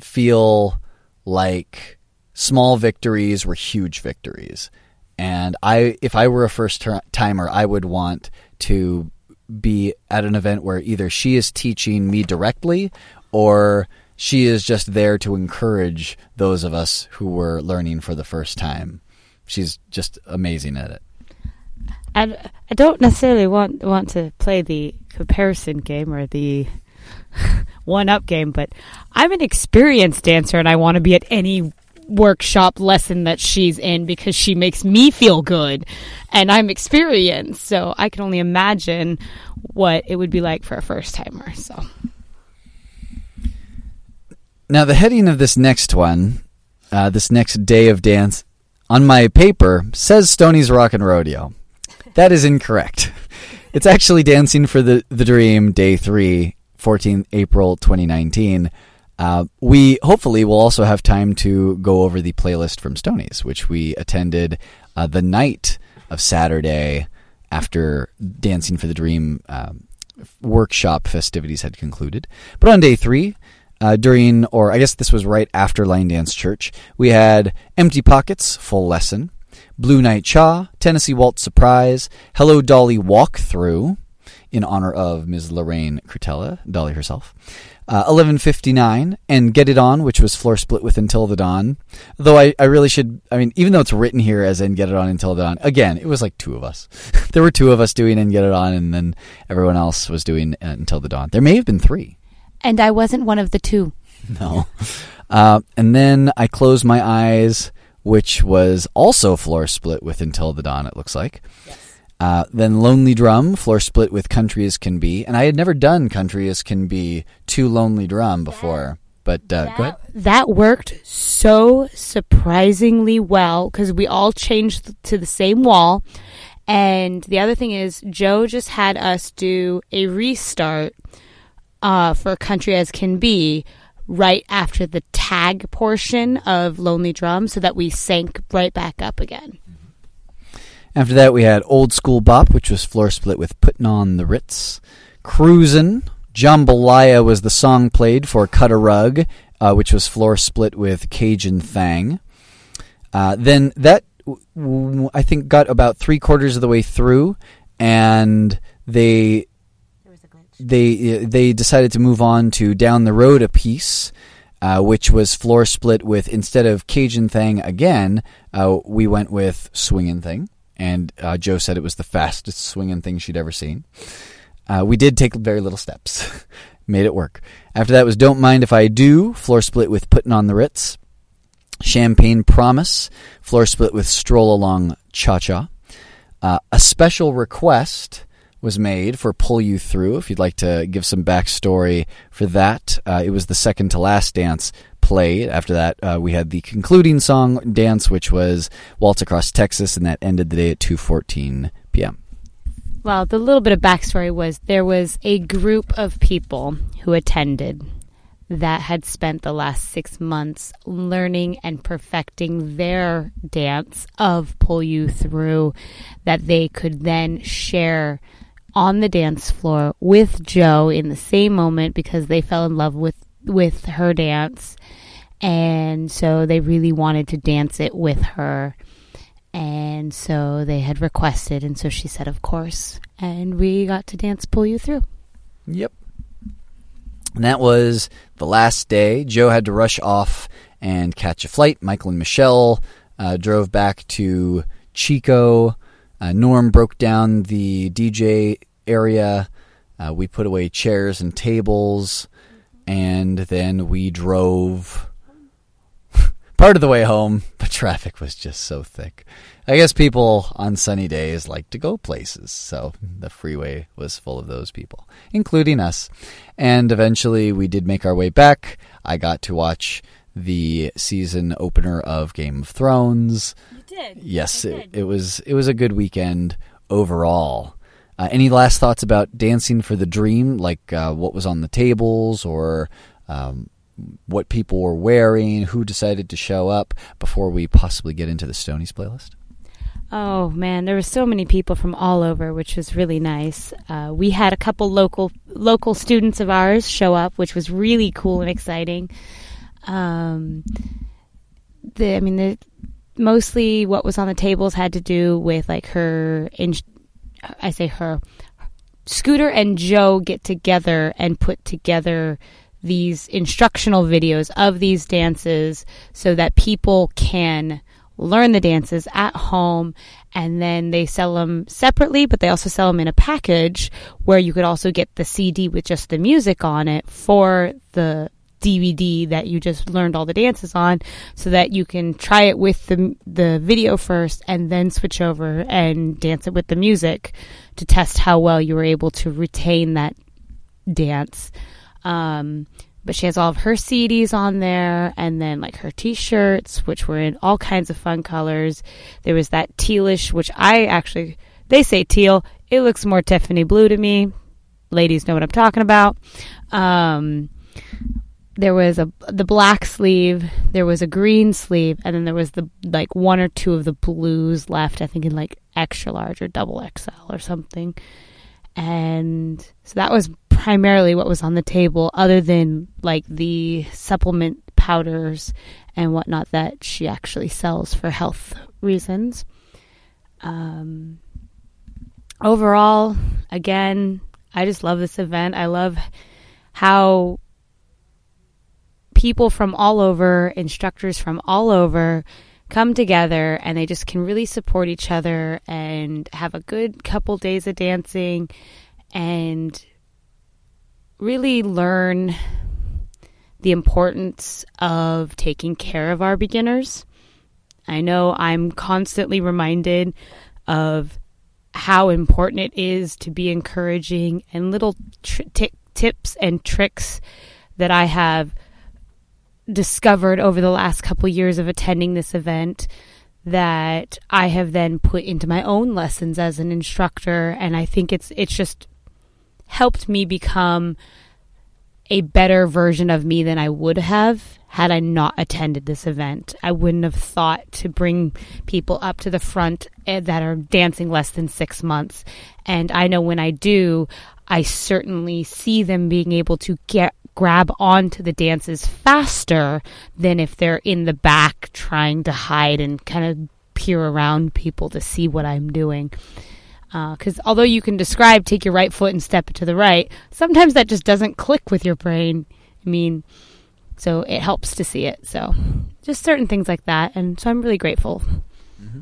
feel like small victories were huge victories. And I, if I were a first timer, I would want to be at an event where either she is teaching me directly or she is just there to encourage those of us who were learning for the first time. She's just amazing at it. And I don't necessarily want want to play the comparison game or the one up game, but I'm an experienced dancer and I want to be at any workshop lesson that she's in because she makes me feel good and I'm experienced. So I can only imagine what it would be like for a first timer. So now the heading of this next one, uh, this next day of dance on my paper says Stoney's Rock and Rodeo. That is incorrect. It's actually Dancing for the, the Dream Day 3, 14th April 2019. Uh, we hopefully will also have time to go over the playlist from Stonies, which we attended uh, the night of Saturday after Dancing for the Dream um, workshop festivities had concluded. But on day three, uh, during, or I guess this was right after Line Dance Church, we had Empty Pockets, full lesson, Blue Night Cha, Tennessee Waltz Surprise, Hello Dolly Walkthrough, in honor of Ms. Lorraine Crutella, Dolly herself. Uh, 1159 and Get It On, which was floor split with Until the Dawn. Though I, I really should, I mean, even though it's written here as in Get It On Until the Dawn, again, it was like two of us. there were two of us doing and Get It On, and then everyone else was doing uh, Until the Dawn. There may have been three. And I wasn't one of the two. No. Uh, and then I closed my eyes, which was also floor split with Until the Dawn, it looks like. Yes. Uh, then Lonely Drum, floor split with Country as Can Be. And I had never done Country as Can Be to Lonely Drum before. But uh, that, go ahead. That worked so surprisingly well because we all changed to the same wall. And the other thing is, Jo just had us do a restart uh, for Country as Can Be right after the tag portion of Lonely Drum so that we sank right back up again. After that, we had Old School Bop, which was floor split with Putting on the Ritz. Cruisin', Jambalaya was the song played for Cut a Rug, uh, which was floor split with Cajun Thang. Uh, then that, I think, got about three quarters of the way through, and they they they decided to move on to Down the Road a piece, uh, which was floor split with instead of Cajun Thing again, uh, we went with Swingin' Thing and uh, Jo said it was the fastest swinging thing she'd ever seen. Uh, we did take very little steps, made it work. After that was "Don't Mind If I Do," floor split with "Putting on the Ritz." Champagne Promise, floor split with Stroll Along Cha Cha. Uh, a special request was made for Pull You Through. If you'd like to give some backstory for that, uh, it was the second to last dance played. After that, uh, we had the concluding song dance, which was Waltz Across Texas, and that ended the day at 2.14 p.m. Well, the little bit of backstory was there was a group of people who attended that had spent the last six months learning and perfecting their dance of Pull You Through that they could then share on the dance floor with Jo in the same moment because they fell in love with with her dance. And so they really wanted to dance it with her. And so they had requested and so she said of course. And we got to dance pull you through. Yep. And that was the last day. Jo had to rush off and catch a flight. Michael and michelle uh, drove back to chico uh, norm broke down the dj area uh, we put away chairs and tables and then we drove part of the way home, but traffic was just so thick. I guess people on sunny days like to go places, so the freeway was full of those people, including us. And eventually we did make our way back. I got to watch the season opener of Game of Thrones. You did. Yes, it, it, was it was a good weekend overall. Uh, any last thoughts about Dancing for the Dream, like uh, what was on the tables or um, what people were wearing, who decided to show up before we possibly get into the Stonies playlist? Oh man, there were so many people from all over, which was really nice. Uh, we had a couple local local students of ours show up, which was really cool and exciting. Um, the, I mean, the, mostly what was on the tables had to do with like her in, I say her. Scooter and Jo get together and put together these instructional videos of these dances so that people can learn the dances at home and then they sell them separately but they also sell them in a package where you could also get the CD with just the music on it for the DVD that you just learned all the dances on so that you can try it with the the video first and then switch over and dance it with the music to test how well you were able to retain that dance. Um, but she has all of her CDs on there and then like her t-shirts which were in all kinds of fun colors. There was that tealish which I actually they say teal, it looks more Tiffany blue to me. Ladies know what I'm talking about. Um, there was a the black sleeve, there was a green sleeve, and then there was the like one or two of the blues left. I think in like extra large or double XL or something. And so that was primarily what was on the table, other than like the supplement powders and whatnot that she actually sells for health reasons. Um, overall, again, I just love this event. I love how people from all over, instructors from all over, come together and they just can really support each other and have a good couple days of dancing and really learn the importance of taking care of our beginners. I know I'm constantly reminded of how important it is to be encouraging and little t- tips and tricks that I have discovered over the last couple years of attending this event that I have then put into my own lessons as an instructor and I think it's it's just helped me become a better version of me than I would have had I not attended this event. I wouldn't have thought to bring people up to the front eh, that are dancing less than 6 months and I know when I do I certainly see them being able to get grab onto the dances faster than if they're in the back trying to hide and kind of peer around people to see what I'm doing. Because uh, although you can describe take your right foot and step to the right, sometimes that just doesn't click with your brain. I mean, so it helps to see it. So just certain things like that. And so I'm really grateful. Mm-hmm.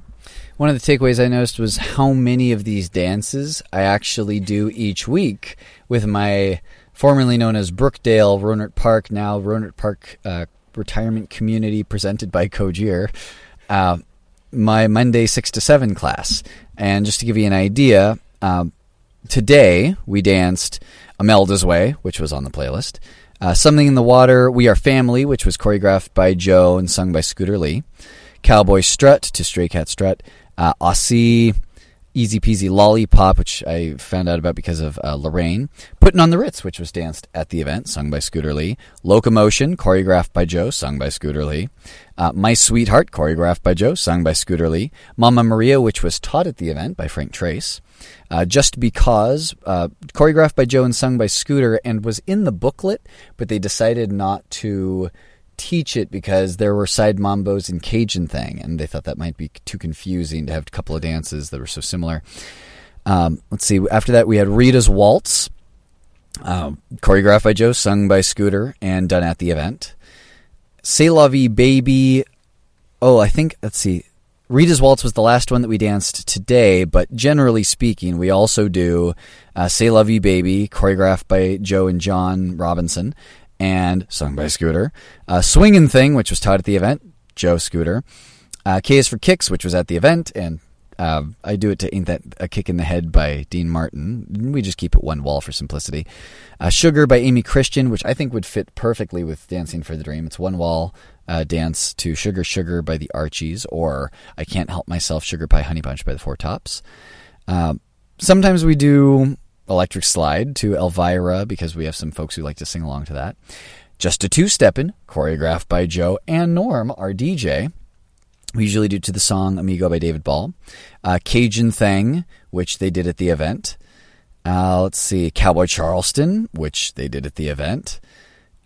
One of the takeaways I noticed was how many of these dances I actually do each week with my formerly known as Brookdale Rohnert Park, now Rohnert Park uh, Retirement Community, presented by Cogir. Uh, my Monday six to seven class, and just to give you an idea, um, today we danced Imelda's Way, which was on the playlist. Uh, Something in the Water, We Are Family, which was choreographed by Jo and sung by Scooter Lee. Cowboy Strut to Stray Cat Strut. Uh, Aussie Easy Peasy Lollipop, which I found out about because of uh, Lorraine. Putting on the Ritz, which was danced at the event, sung by Scooter Lee. Locomotion, choreographed by Jo, sung by Scooter Lee. Uh, My Sweetheart, choreographed by Jo, sung by Scooter Lee. Mama Maria, which was taught at the event by Frank Trace. Uh, Just Because, uh, choreographed by Jo and sung by Scooter, and was in the booklet, but they decided not to teach it because there were side mambos and Cajun thing, and they thought that might be too confusing to have a couple of dances that were so similar. Um, let's see. After that, we had Rita's Waltz, um, choreographed by Jo, sung by Scooter, and done at the event. Say la vie, baby. Oh, I think let's see. Rita's Waltz was the last one that we danced today, but generally speaking, we also do uh, C'est la vie, baby, choreographed by Jo and John Robinson, and sung by Scooter. Uh, Swingin' Thing, which was taught at the event, Jo Scooter. Uh, K is for Kicks, which was at the event, and uh, I do it to Ain't That a Kick in the Head by Dean Martin. We just keep it one wall for simplicity. Uh, Sugar by Amy Christian, which I think would fit perfectly with Dancing for the Dream. It's one wall uh, dance to Sugar Sugar by the Archies, or I Can't Help Myself Sugar Pie Honey Bunch by the Four Tops. Uh, sometimes we do Electric Slide to Elvira because we have some folks who like to sing along to that. Just a Two Steppin', choreographed by Jo and Norm, our DJ. We usually do to the song Amigo by David Ball. Uh, Cajun Thing, which they did at the event. Uh, let's see, Cowboy Charleston, which they did at the event.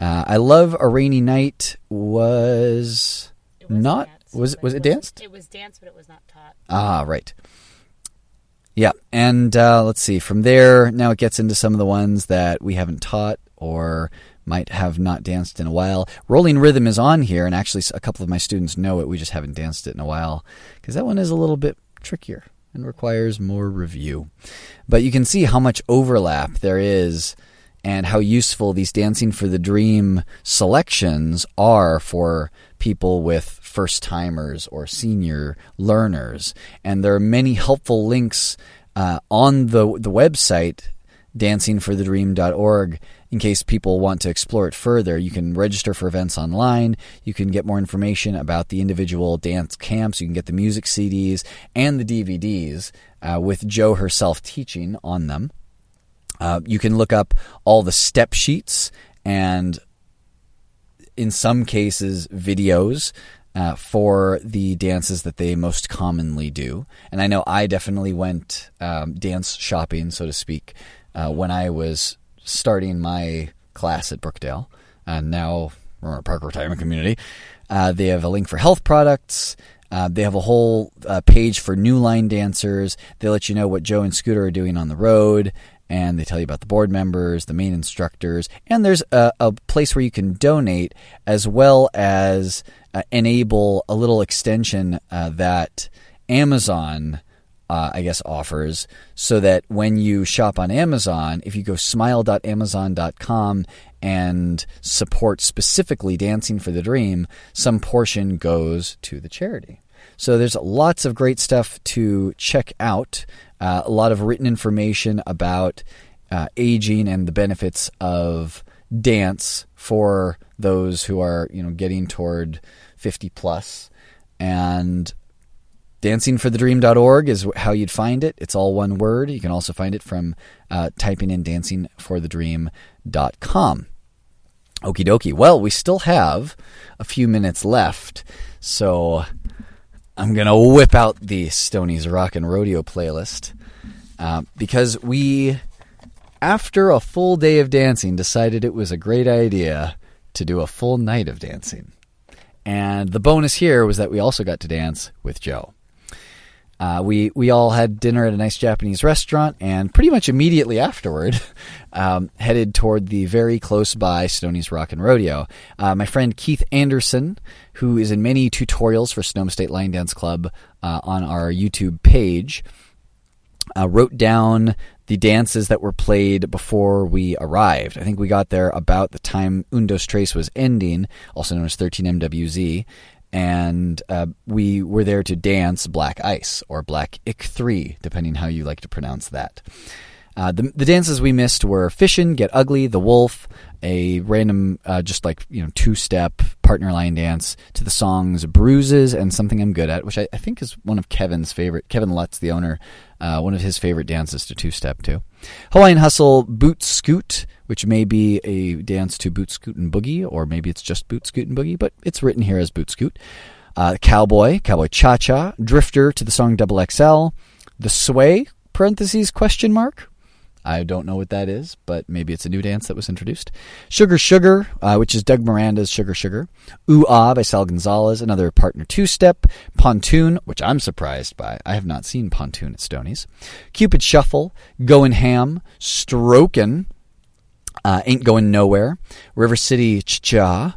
Uh, I love a rainy night was, was not was was it, it danced? It was danced, but it was not taught. Ah, right. Yeah, and uh, let's see. From there, now it gets into some of the ones that we haven't taught or might have not danced in a while. Rolling Rhythm is on here, and actually, a couple of my students know it. We just haven't danced it in a while because that one is a little bit trickier and requires more review. But you can see how much overlap there is and how useful these Dancing for the Dream selections are for people with first timers or senior learners. And there are many helpful links uh, on the, the website, dancingforthedream.org, in case people want to explore it further. You can register for events online. You can get more information about the individual dance camps. You can get the music CDs and the DVDs uh, with Jo herself teaching on them. Uh, you can look up all the step sheets and, in some cases, videos uh, for the dances that they most commonly do. And I know I definitely went um, dance shopping, so to speak, uh, when I was starting my class at Brookdale. And now we're a Park Retirement Community. Uh, they have a link for health products. Uh, they have a whole uh, page for new line dancers. They let you know what Jo and Scooter are doing on the road, and they tell you about the board members, the main instructors, and there's a, a place where you can donate as well as uh, enable a little extension uh, that Amazon. Uh, I guess offers so that when you shop on Amazon, if you go smile.amazon.com and support specifically Dancing for the Dream, some portion goes to the charity. So there's lots of great stuff to check out. Uh, a lot of written information about uh, aging and the benefits of dance for those who are you know getting toward 50 plus. And dancingforthedream.org is how you'd find it. It's all one word. You can also find it from uh, typing in dancingforthedream.com okie dokie. Well we still have a few minutes left. So i'm going to whip out the stonies rock and rodeo playlist uh, because we after a full day of dancing, decided it was a great idea to do a full night of dancing. And the bonus here was that we also got to dance with Jo. Uh, we we all had dinner at a nice Japanese restaurant, and pretty much immediately afterward, um, headed toward the very close by Stoney's Rock and Rodeo. Uh, my friend Keith Anderson, who is in many tutorials for Sonoma State Line Dance Club uh, on our YouTube page, uh, wrote down the dances that were played before we arrived. I think we got there about the time Undos Trace was ending, also known as 13MWZ, and uh, we were there to dance Black Ice or Black Ick 3, depending how you like to pronounce that. Uh, the, the dances we missed were Fishin', Get Ugly, The Wolf, a random, uh, just like, you know, two step partner line dance to the songs Bruises and Something I'm Good At, which I, I think is one of Kevin's favorite. Kevin Lutz, the owner, uh, one of his favorite dances to two step too. Hawaiian Hustle, Boot Scoot, which may be a dance to Boot Scoot and Boogie, or maybe it's just Boot Scoot and Boogie, but it's written here as Boot Scoot. Uh, Cowboy, Cowboy Cha Cha, Drifter to the song Double XL, The Sway, parentheses, question mark, I don't know what that is, but maybe it's a new dance that was introduced. Sugar Sugar, uh, which is Doug Miranda's Sugar Sugar. Ooh Ah by Sal Gonzalez, another partner two step. Pontoon, which I'm surprised by. I have not seen Pontoon at Stonies. Cupid Shuffle, Goin' Ham, Strokin', uh, Ain't Going Nowhere. River City Cha,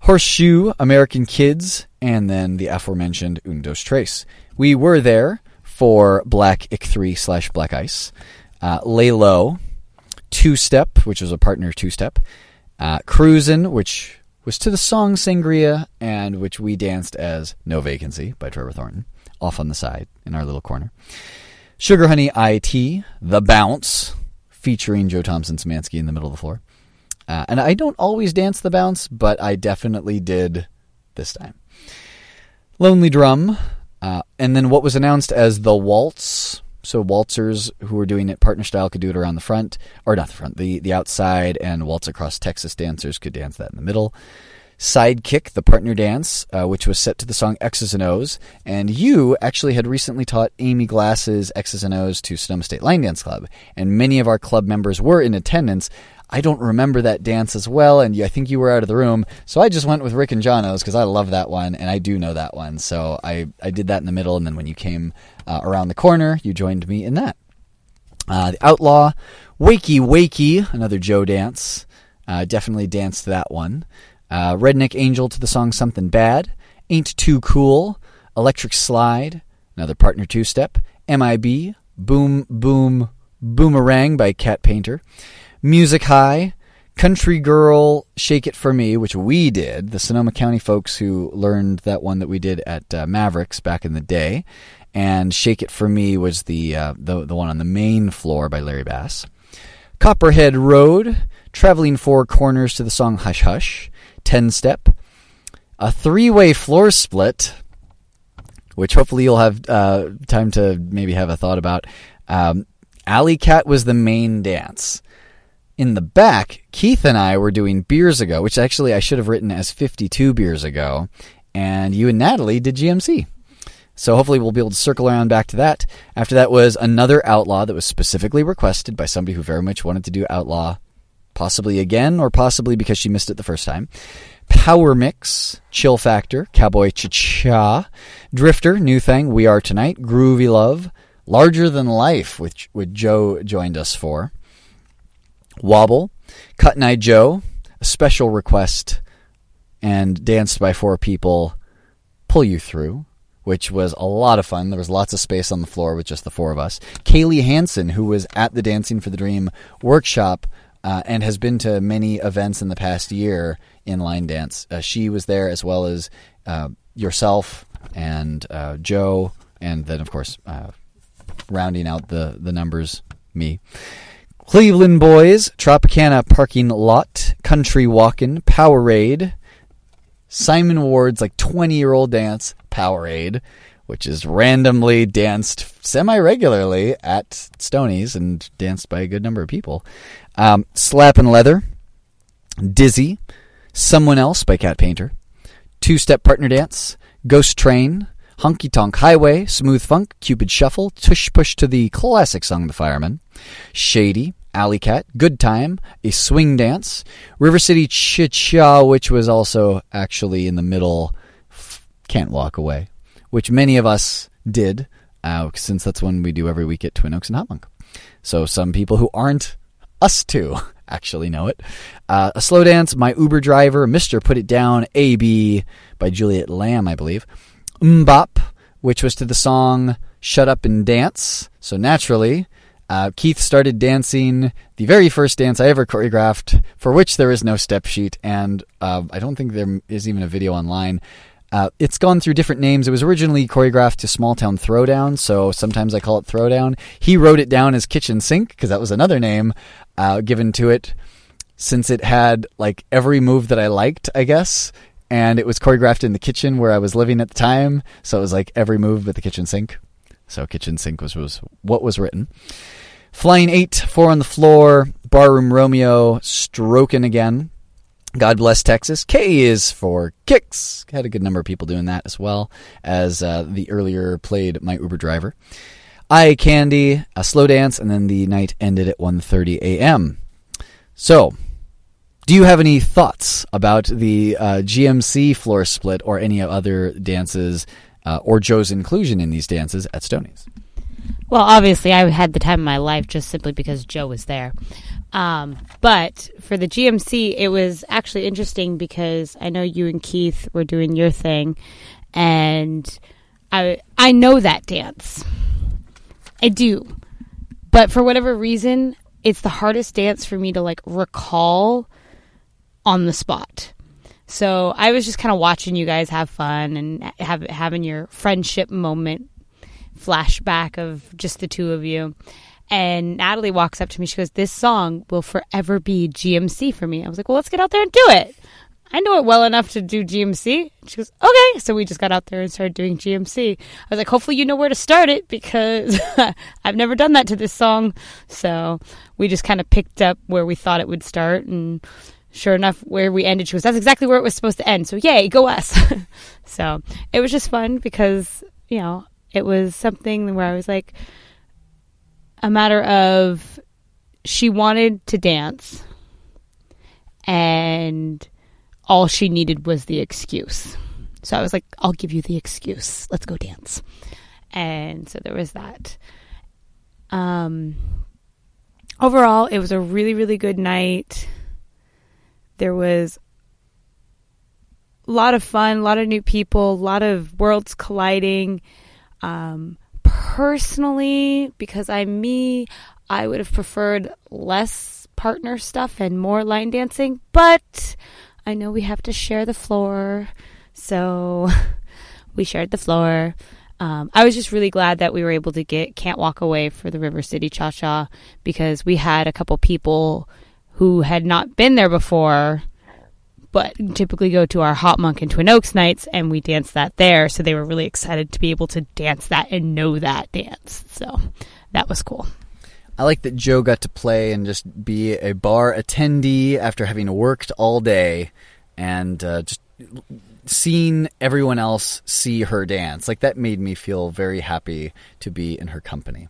Horseshoe, American Kids, and then the aforementioned Undos Trace. We were there for Black Ick 3 slash Black Ice uh, Lay Low, Two Step, which was a partner two step, uh, Cruisin', which was to the song Sangria, and which we danced as No Vacancy by Trevor Thornton, off on the side in our little corner. Sugar Honey IT, The Bounce, featuring Jo Thompson Szymanski in the middle of the floor. Uh, and I don't always dance the bounce, but I definitely did this time. Lonely Drum, uh, and then what was announced as the Waltz, so waltzers who were doing it partner style could do it around the front, or not the front, the, the outside, and waltz across Texas dancers could dance that in the middle. Sidekick, the partner dance, uh, which was set to the song X's and O's. And you actually had recently taught Amy Glass's X's and O's to Sonoma State Line Dance Club. And many of our club members were in attendance. I don't remember that dance as well, and I think you were out of the room. So I just went with Rick and Jono's because I love that one, and I do know that one. So I, I did that in the middle, and then when you came uh, around the corner, you joined me in that. Uh, the Outlaw, Wakey Wakey, another Jo dance. Uh, definitely danced that one. Uh, Redneck Angel to the song Something Bad. Ain't Too Cool. Electric Slide, another partner two step. MIB, Boom Boom Boomerang by Cat Painter. Music High, Country Girl, Shake It For Me, which we did, the Sonoma County folks who learned that one that we did at uh, Mavericks back in the day. And Shake It For Me was the, uh, the, the one on the main floor by Larry Bass. Copperhead Road, Traveling Four Corners to the song Hush Hush, 10 Step. A three way floor split, which hopefully you'll have uh, time to maybe have a thought about. Um, Alley Cat was the main dance in the back, Keith and I were doing beers ago, which actually I should have written as 52 beers ago. and you and Natalie did GMC. So hopefully we'll be able to circle around back to that. After that was another Outlaw that was specifically requested by somebody who very much wanted to do Outlaw, possibly again or possibly because she missed it the first time. Power Mix, Chill Factor, Cowboy Cha Cha, Drifter, New Thing, We Are Tonight, Groovy Love, Larger Than Life, which, which Jo joined us for. Wobble, Cotton Eye Joe, a special request, and danced by four people, Pull You Through, which was a lot of fun. There was lots of space on the floor with just the four of us. Kaylee Hanson, who was at the Dancing for the Dream workshop uh, and has been to many events in the past year in line dance. Uh, she was there as well as uh, yourself and uh, Jo, and then of course uh, rounding out the the numbers, me. Cleveland Boys, Tropicana Parking Lot, Country Walkin', Powerade, Simon Ward's like 20 year old dance, Powerade, which is randomly danced semi regularly at Stonies and danced by a good number of people. Um, Slap and Leather, Dizzy, Someone Else by Cat Painter, Two Step Partner Dance, Ghost Train, Honky Tonk Highway, Smooth Funk, Cupid Shuffle, Tush Push to the classic song The Fireman, Shady, Alley Cat, Good Time, A Swing Dance, River City Cha Cha, which was also actually in the middle, Can't Walk Away, which many of us did, uh, since that's one we do every week at Twin Oaks and HopMonk. So some people who aren't us two actually know it. Uh, a slow dance, My Uber Driver, Mr. Put It Down, AB by Juliet Lam, I believe. Mbop, which was to the song Shut Up and Dance. So naturally, uh, Keith started dancing the very first dance I ever choreographed, for which there is no step sheet, and uh, I don't think there is even a video online. Uh, it's gone through different names. It was originally choreographed to Small Town Throwdown, so sometimes I call it Throwdown. He wrote it down as Kitchen Sink because that was another name uh, given to it since it had like every move that I liked, I guess. And it was choreographed in the kitchen where I was living at the time, so it was like every move but the kitchen sink. So kitchen sink was, was what was written. Flying eight, four on the floor, barroom Romeo, stroking again. God bless Texas. K is for kicks. Had a good number of people doing that as well as uh, the earlier played my Uber driver. Eye Candy, a slow dance, and then the night ended at 1.30 a.m. So, do you have any thoughts about the uh, GMC floor split or any other dances uh, or Jo's inclusion in these dances at Stonies? Well, obviously, I had the time of my life just simply because Jo was there. Um, but for the GMC, it was actually interesting because I know you and Keith were doing your thing, and I I know that dance. I do. But for whatever reason, it's the hardest dance for me to like recall on the spot. So I was just kind of watching you guys have fun and have having your friendship moment flashback of just the two of you. And Natalie walks up to me. She goes, "This song will forever be GMC for me." I was like, "Well, let's get out there and do it." I know it well enough to do GMC. She goes, okay. So we just got out there and started doing GMC. I was like, hopefully you know where to start it because I've never done that to this song. So we just kind of picked up where we thought it would start. And sure enough, where we ended, she goes, that's exactly where it was supposed to end. So yay, go us. so it was just fun because, you know, it was something where I was like, a matter of she wanted to dance and all she needed was the excuse. So I was like, I'll give you the excuse. Let's go dance. And so there was that. Um, overall, it was a really, really good night. There was a lot of fun, a lot of new people, a lot of worlds colliding. Um, personally, because I'm me, I would have preferred less partner stuff and more line dancing, but I know we have to share the floor, so we shared the floor. Um, I was just really glad that we were able to get Can't Walk Away for the River City Cha Cha because we had a couple people who had not been there before, but typically go to our HopMonk and Twin Oaks nights, and we dance that there. So they were really excited to be able to dance that and know that dance. So that was cool. I like that Jo got to play and just be a bar attendee after having worked all day and uh, just seeing everyone else see her dance, like that made me feel very happy to be in her company.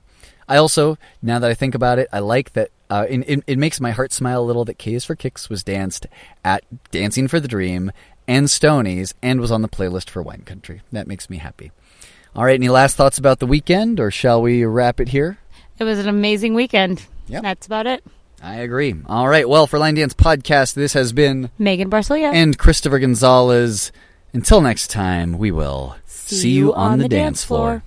I also, now that I think about it, I like that. Uh, it, it, it makes my heart smile a little that K's for Kicks was danced at Dancing for the Dream and Stonies and was on the playlist for Wine Country. That makes me happy. All right, any last thoughts about the weekend, or shall we wrap it here? It was an amazing weekend. Yep. That's about it. I agree. All right, well, for Line Dance Podcast, this has been Megan Barsulia. and Christopher Gonzalez. Until next time, we will see, you on, the, dance floor.